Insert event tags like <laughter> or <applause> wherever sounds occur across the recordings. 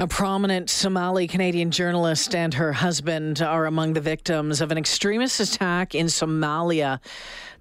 A prominent Somali Canadian journalist and her husband are among the victims of an extremist attack in Somalia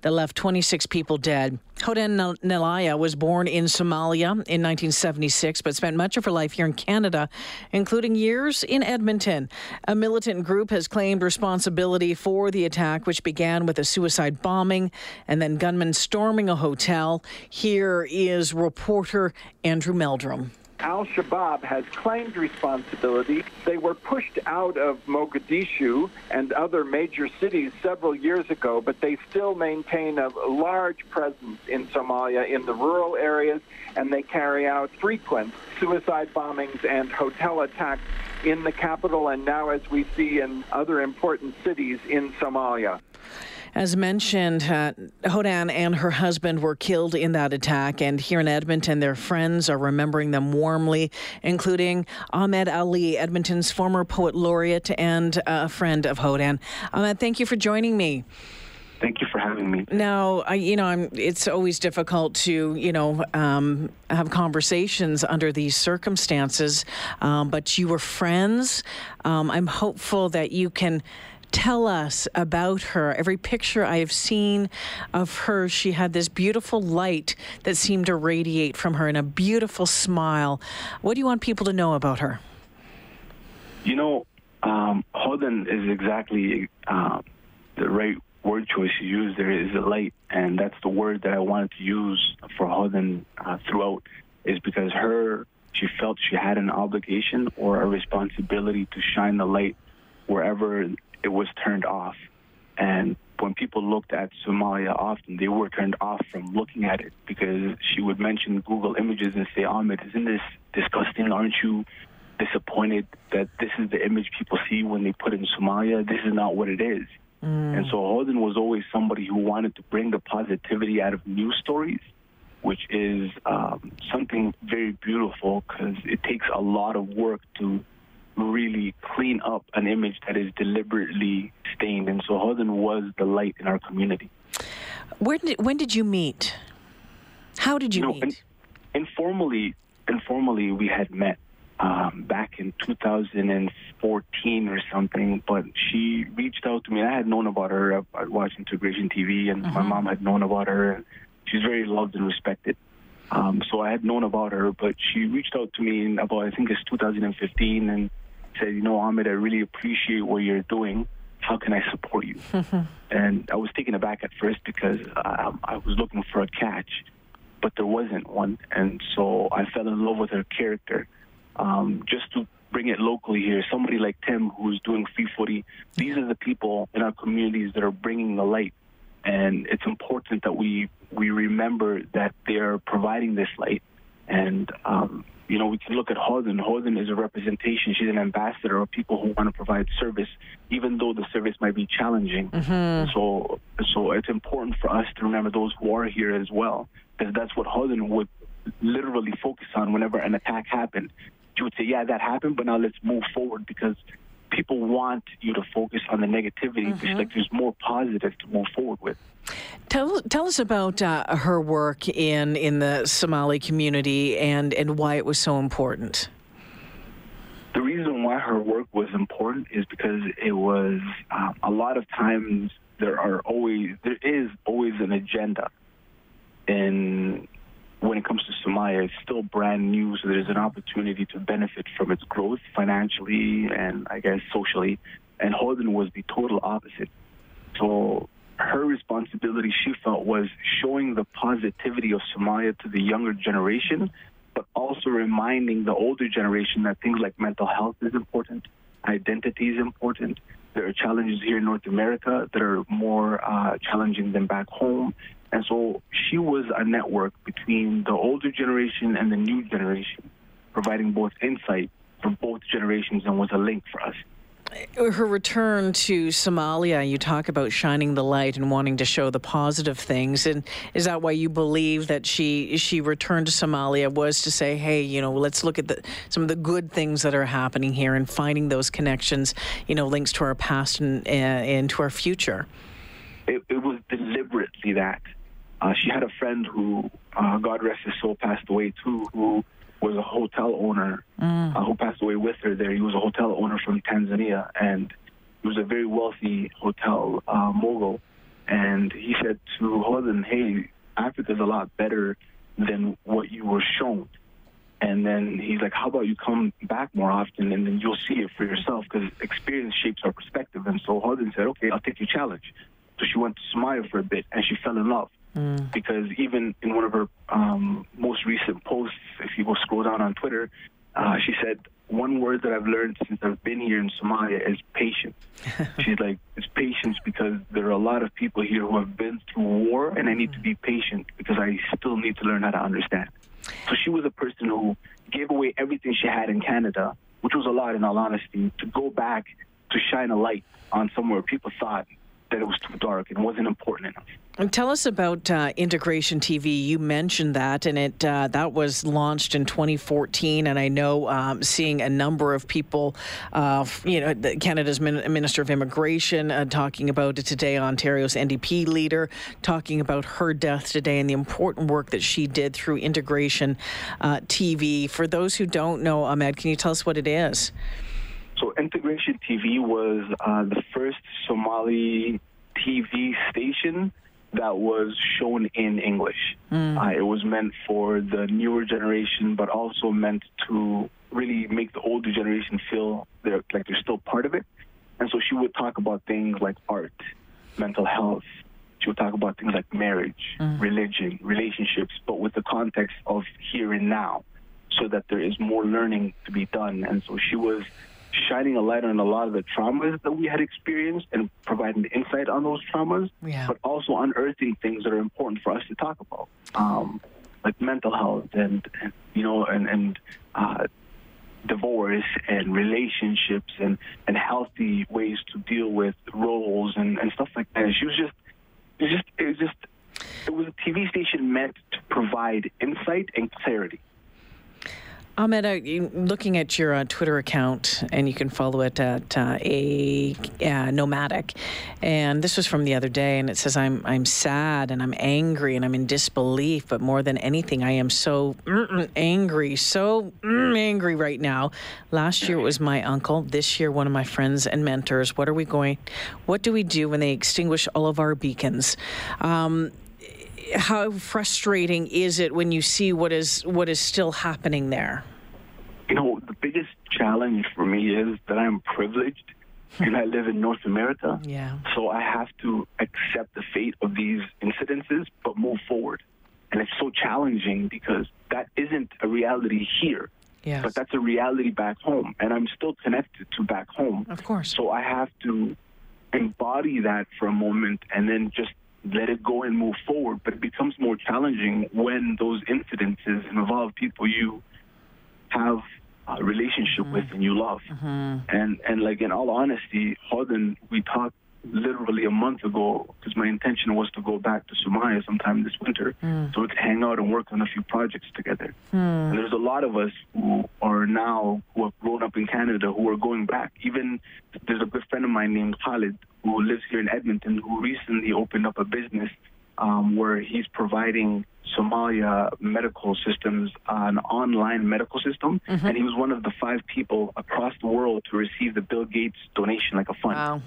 that left 26 people dead. Hodan Nalayeh was born in Somalia in 1976, but spent much of her life here in Canada, including years in Edmonton. A militant group has claimed responsibility for the attack, which began with a suicide bombing and then gunmen storming a hotel. Here is reporter Andrew Meldrum. Al Shabaab has claimed responsibility. They were pushed out of Mogadishu and other major cities several years ago, but they still maintain a large presence in Somalia in the rural areas, and they carry out frequent suicide bombings and hotel attacks in the capital and now, as we see in other important cities in Somalia. As mentioned, uh, Hodan and her husband were killed in that attack, and here in Edmonton, their friends are remembering them warmly, including Ahmed Ali, Edmonton's former poet laureate and a friend of Hodan. Ahmed, thank you for joining me. Thank you for having me. Now, I, you know, I'm, it's always difficult to, you know, um, have conversations under these circumstances, um, but you were friends. Um, I'm hopeful that you can tell us about her. Every picture I have seen of her, she had this beautiful light that seemed to radiate from her and a beautiful smile. What do you want people to know about her? You know, um, is exactly uh, the right word choice you use there is a light, and that's the word that I wanted to use for Hodan uh, throughout, is because her, she felt she had an obligation or a responsibility to shine the light wherever it was turned off. And when people looked at Somalia often, they were turned off from looking at it because she would mention Google images and say, Ahmed, isn't this disgusting? Aren't you disappointed that this is the image people see when they put in Somalia? This is not what it is. Mm. And so Hodan was always somebody who wanted to bring the positivity out of news stories, which is um, something very beautiful because it takes a lot of work to really clean up an image that is deliberately stained. And so Hodan was the light in our community. Where did, when did you meet? How did you, you know, meet? In, informally, informally, we had met um, back in 2014 or something. But she reached out to me. I had known about her. I, watched Integration TV, and my mom had known about her. She's very loved and respected. Um, so I had known about her, but she reached out to me in about I think it's 2015, and said, you know, Ahmed, I really appreciate what you're doing. How can I support you? <laughs> and I was taken aback at first because um, I was looking for a catch, but there wasn't one. And so I fell in love with her character. Um, just to bring it locally here, somebody like Tim who's doing free footy, these are the people in our communities that are bringing the light. And it's important that we, we remember that they are providing this light. And um, you know, we can look at Hodan. Hodan is a representation. She's an ambassador of people who want to provide service, even though the service might be challenging. Mm-hmm. So, so it's important for us to remember those who are here as well, because that's what Hodan would literally focus on whenever an attack happened. She would say, "Yeah, that happened, but now let's move forward because people want you to focus on the negativity. Mm-hmm. Like there's more positive to move forward with." Tell, tell us about uh, her work in, in the Somali community and, and why it was so important. The reason why her work was important is because it was um, a lot of times there are always there is always an agenda and when it comes to Somalia, it's still brand new, so there's an opportunity to benefit from its growth financially and I guess socially. And Hodan was the total opposite. So her responsibility, she felt, was showing the positivity of Somalia to the younger generation, but also reminding the older generation that things like mental health is important, identity is important. There are challenges here in North America that are more uh, challenging than back home. And so she was a network between the older generation and the new generation, providing both insight for both generations and was a link for us her return to Somalia, you talk about shining the light and wanting to show the positive things. And is that why you believe that she she returned to Somalia was to say, hey, you know, let's look at the, some of the good things that are happening here and finding those connections, you know, links to our past and, uh, and to our future? It, it was deliberately that. Uh, she had a friend who, uh, God rest his soul, passed away too, who was a hotel owner Mm. uh, who passed away with her there. He was a hotel owner from Tanzania, and he was a very wealthy hotel uh, mogul. And he said to Hodan, "Hey, Africa's a lot better than what you were shown." And then he's like, "How about you come back more often, and then you'll see it for yourself, because experience shapes our perspective." And so Hodan said, "Okay, I'll take your challenge." So she went to Somalia for a bit, and she fell in love because even in one of her um, most recent posts, if you go scroll down on Twitter, uh, she said, One word that I've learned since I've been here in Somalia is patience. <laughs> She's like, It's patience because there are a lot of people here who have been through war, and I need to be patient because I still need to learn how to understand. So she was a person who gave away everything she had in Canada, which was a lot in all honesty, to go back to shine a light on somewhere people thought that it was too dark and wasn't important enough. And Tell us about uh, Integration TV. You mentioned that, and it uh, that was launched in 2014. And I know um, seeing a number of people, uh, you know, Canada's Min- Minister of Immigration uh, talking about it today, Ontario's NDP leader talking about her death today and the important work that she did through Integration uh, TV. For those who don't know, Ahmed, can you tell us what it is? So Integration TV was uh, the first Somali TV station that was shown in English. Uh, it was meant for the newer generation, but also meant to really make the older generation feel they're like they're still part of it. And so she would talk about things like art, mental health. She would talk about things like marriage, religion, relationships, but with the context of here and now, so that there is more learning to be done. And so she was shining a light on a lot of the traumas that we had experienced and providing insight on those traumas, Yeah. but also unearthing things that are important for us to talk about, um, like mental health and, and you know, and, and uh, divorce and relationships and, and healthy ways to deal with roles and, and stuff like that. And she was just, it was just, it was just, it was a TV station meant to provide insight and clarity. Ahmed, uh, you- looking at your uh, Twitter account, and you can follow it at uh, a uh, nomadic, and this was from the other day, and it says, "I'm I'm sad and I'm angry and I'm in disbelief, but more than anything, I am so angry, so mm, angry right now. Last year it was my uncle. This year, one of my friends and mentors. What are we going? What do we do when they extinguish all of our beacons?" Um, how frustrating is it when you see what is what is still happening there? You know, the biggest challenge for me is that I'm privileged and I live in North America. Yeah. So I have to accept the fate of these incidences, but move forward. And it's so challenging because that isn't a reality here, Yes. but that's a reality back home. And I'm still connected to back home. of course. So I have to embody that for a moment and then just let it go and move forward. But it becomes more challenging when those incidences involve people you have a relationship with mm-hmm. and you love. Mm-hmm. And and like in all honesty, Hodan, we talked literally a month ago because my intention was to go back to Somalia sometime this winter hmm. so we could hang out and work on a few projects together. Hmm. And there's a lot of us who are now who have grown up in Canada who are going back. Even there's a good friend of mine named Khalid who lives here in Edmonton who recently opened up a business um, where he's providing Somalia uh, medical systems an online medical system, mm-hmm. and he was one of the five people across the world to receive the Bill Gates donation, like a fund. Wow.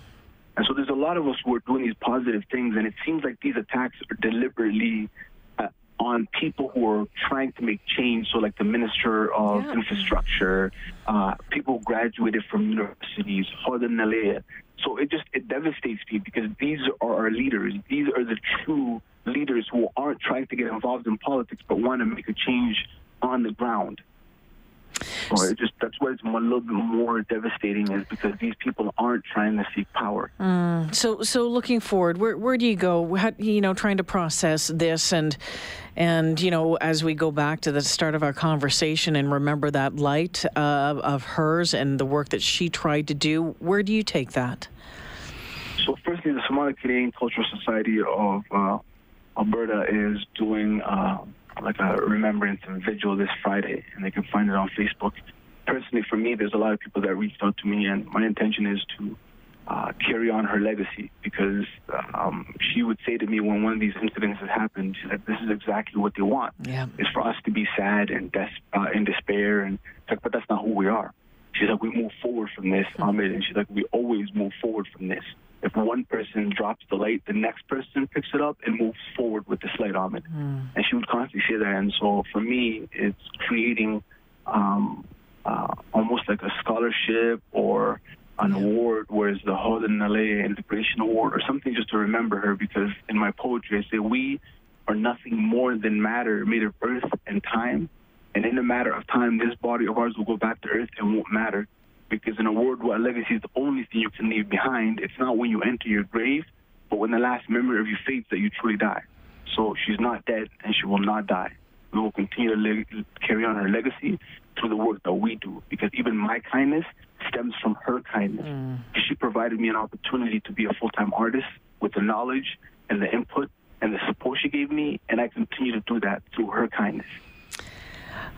And so there's a lot of us who are doing these positive things, and it seems like these attacks are deliberately uh, on people who are trying to make change. So, like the Minister of Yeah. Infrastructure, uh, people who graduated from universities, Nalayeh. So it just it devastates me because these are our leaders. These are the true leaders who aren't trying to get involved in politics, but want to make a change on the ground. So it just that's why it's a little bit more devastating is because these people aren't trying to seek power. So so looking forward, where where do you go? How, you know, trying to process this and and you know, as we go back to the start of our conversation and remember that light uh, of hers and the work that she tried to do, where do you take that? So, firstly, the Somali Canadian Cultural Society of uh, Alberta is doing uh, like a remembrance and vigil this Friday, and they can find it on Facebook. Personally, for me, there's a lot of people that reached out to me, and my intention is to uh, carry on her legacy because um, she would say to me when one of these incidents has happened, she's like, "This is exactly what they want. Yeah. It's for us to be sad and des- uh, in despair." And it's like, but that's not who we are. She's like, "We move forward from this, Ahmed," and she's like, "We always move forward from this. If one person drops the light, the next person picks it up and moves forward with this light, Ahmed." And she would constantly say that. And so for me, it's creating um, uh, almost like a scholarship or an award, whereas the Hodan Nalayeh Integration Award or something just to remember her because in my poetry I say we are nothing more than matter made of earth and time. And in a matter of time, this body of ours will go back to earth and won't matter. Because in a world where legacy is the only thing you can leave behind, it's not when you enter your grave, but when the last memory of you fades that you truly die. So she's not dead and she will not die. We will continue to le- carry on her legacy through the work that we do. Because even my kindness stems from her kindness. Mm. She provided me an opportunity to be a full time artist with the knowledge and the input and the support she gave me, and I continue to do that through her kindness.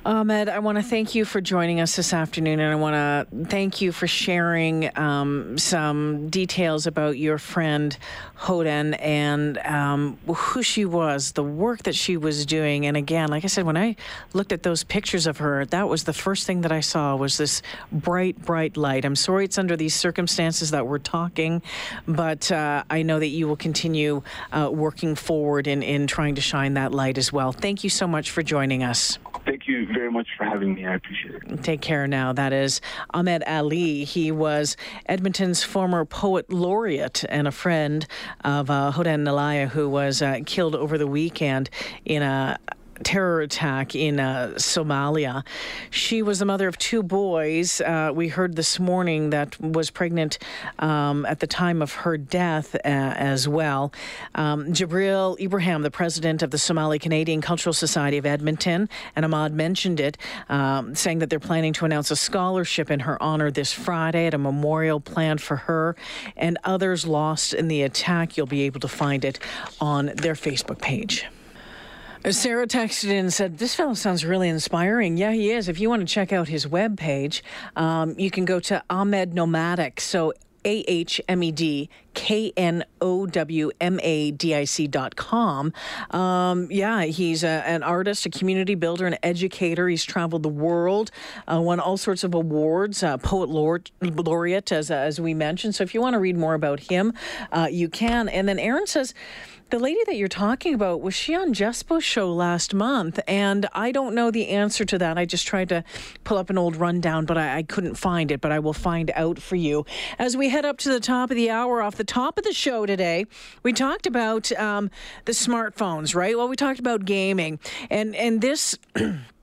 Ahmed, I want to thank you for joining us this afternoon, and I want to thank you for sharing um, some details about your friend Hodan and um, who she was, the work that she was doing. And again, like I said, when I looked at those pictures of her, that was the first thing that I saw was this bright, bright light. I'm sorry it's under these circumstances that we're talking, but uh, I know that you will continue uh, working forward in, in trying to shine that light as well. Thank you so much for joining us. Thank you very much for having me. I appreciate it. Take care now. That is Ahmed Ali. He was Edmonton's former poet laureate and a friend of uh, Hodan Nalayeh, who was uh, killed over the weekend in a terror attack in uh, Somalia. She was the mother of two boys. Uh, we heard this morning that was pregnant um, at the time of her death uh, as well. Um, Jabril Ibrahim, the president of the Somali Canadian Cultural Society of Edmonton, and Ahmed mentioned it, um, saying that they're planning to announce a scholarship in her honor this Friday at a memorial planned for her and others lost in the attack. You'll be able to find it on their Facebook page. Sarah texted in and said, This fellow sounds really inspiring. Yeah, he is. If you want to check out his webpage, um, you can go to Ahmed Knowmadic. So A H M E D K N O W M A D I C dot com. Um, yeah, he's a, an artist, a community builder, an educator. He's traveled the world, uh, won all sorts of awards, uh, poet laureate, as, as we mentioned. So if you want to read more about him, uh, you can. And then Aaron says, the lady that you're talking about was she on Jespo's show last month? And I don't know the answer to that. I just tried to pull up an old rundown, but I, I couldn't find it. But I will find out for you as we head up to the top of the hour. Off the top of the show today, we talked about um, the smartphones, right? Well, we talked about gaming, and and this. <clears throat>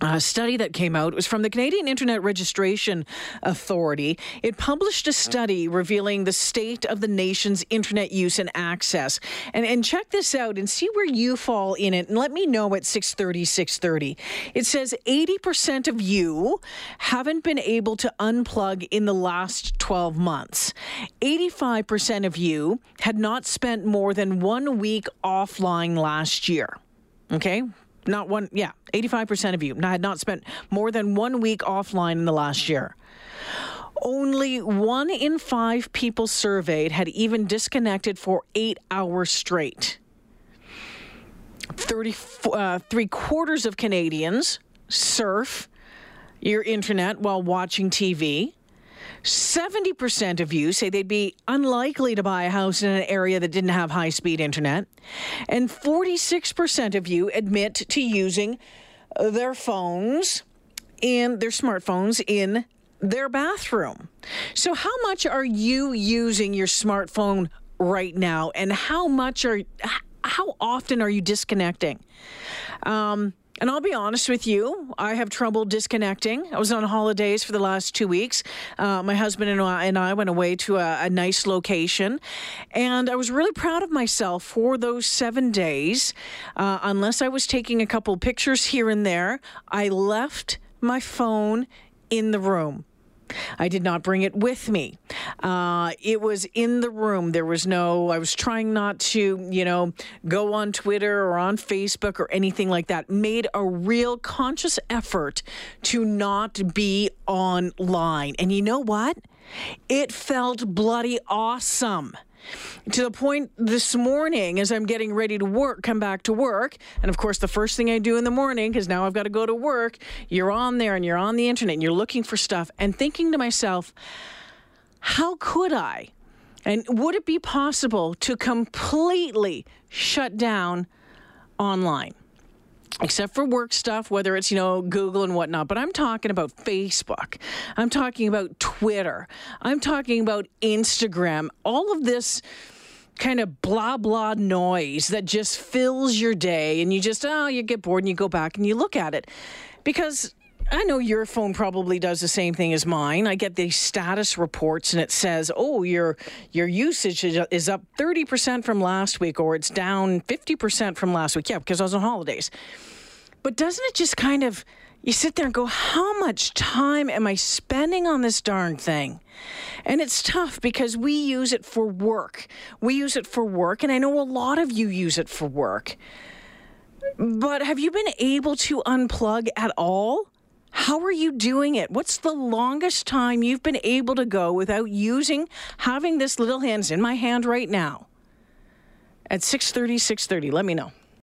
A study that came out was from the Canadian Internet Registration Authority. It published a study revealing the state of the nation's internet use and access. And, and check this out and see where you fall in it. And let me know at 630, 630. It says 80% of you haven't been able to unplug in the last 12 months. 85% of you had not spent more than one week offline last year. Okay, not one, yeah, 85% of you had not spent more than one week offline in the last year. Only one in five people surveyed had even disconnected for eight hours straight. 30, uh, three quarters of Canadians surf your internet while watching TV. 70% of you say they'd be unlikely to buy a house in an area that didn't have high speed internet. And 46% of you admit to using their phones and their smartphones in their bathroom. So, how much are you using your smartphone right now? And how much are, how often are you disconnecting? Um, and I'll be honest with you, I have trouble disconnecting. I was on holidays for the last two weeks. Uh, my husband and I, and I went away to a, a, nice location, and I was really proud of myself for those seven days. Uh, unless I was taking a couple pictures here and there, I left my phone in the room. I did not bring it with me. Uh, it was in the room. There was no, I was trying not to, you know, go on Twitter or on Facebook or anything like that. Made a real conscious effort to not be online. And you know what? It felt bloody awesome to the point this morning as I'm getting ready to work, come back to work. And of course, the first thing I do in the morning, because now I've got to go to work, you're on there and you're on the internet and you're looking for stuff and thinking to myself, how could I? And would it be possible to completely shut down online? Except for work stuff, whether it's, you know, Google and whatnot. But I'm talking about Facebook. I'm talking about Twitter. I'm talking about Instagram. All of this kind of blah blah noise that just fills your day and you just oh you get bored and you go back and you look at it because I know your phone probably does the same thing as mine. I get these status reports and it says, "Oh, your your usage is up 30% from last week or it's down 50% from last week." Yeah, because I was on holidays. But doesn't it just kind of you sit there and go, "How much time am I spending on this darn thing?" And it's tough because we use it for work. We use it for work, and I know a lot of you use it for work. But have you been able to unplug at all? How are you doing it? What's the longest time you've been able to go without using having this little hands in my hand right now? At 6:30 6:30, let me know.